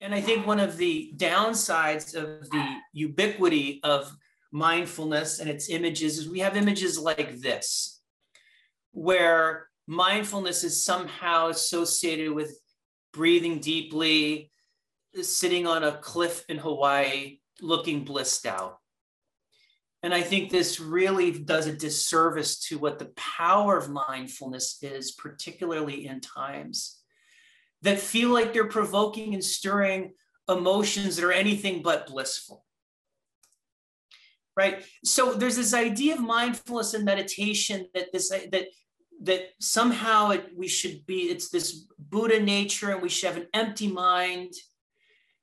And I think one of the downsides of the ubiquity of mindfulness and its images is we have images like this, where mindfulness is somehow associated with breathing deeply, sitting on a cliff in Hawaii, looking blissed out. And I think this really does a disservice to what the power of mindfulness is, particularly in times that feel like they're provoking and stirring emotions that are anything but blissful. Right? So there's this idea of mindfulness and meditation that this that that somehow it, we should be it's this buddha nature and we should have an empty mind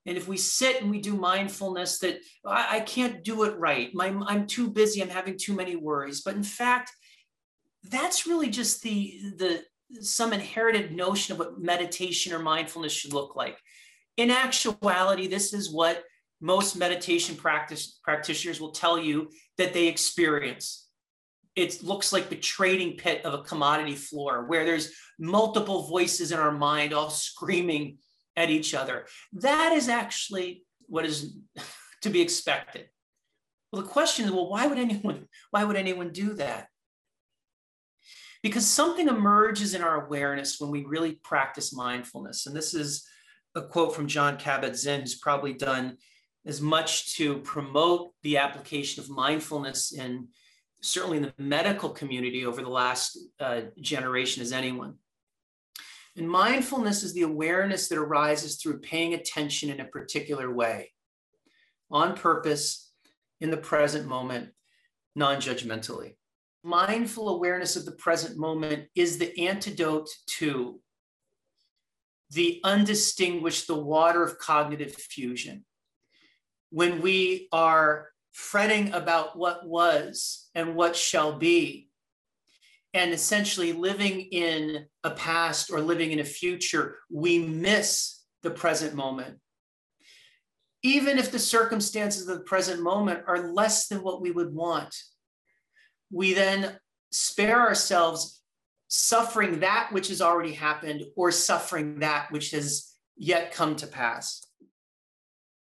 and if we sit and we do mindfulness that I, I, can't do it right. My, i'm too busy. I'm having too many worries. But in fact that's really just the the some inherited notion of what meditation or mindfulness should look like. In actuality this is what most meditation practice practitioners will tell you that they experience. It looks like the trading pit of a commodity floor where there's multiple voices in our mind all screaming at each other. That is actually what is to be expected. Well, the question is, well, why would anyone, why would anyone do that? Because something emerges in our awareness when we really practice mindfulness. And this is a quote from Jon Kabat-Zinn, who's probably done as much to promote the application of mindfulness in certainly in the medical community over the last uh, generation as anyone. And mindfulness is the awareness that arises through paying attention in a particular way, on purpose, in the present moment, non judgmentally. Mindful awareness of the present moment is the antidote to the undistinguished, the water of cognitive fusion. When we are fretting about what was and what shall be, and essentially living in a past or living in a future, we miss the present moment. Even if the circumstances of the present moment are less than what we would want, we then spare ourselves suffering that which has already happened or suffering that which has yet come to pass.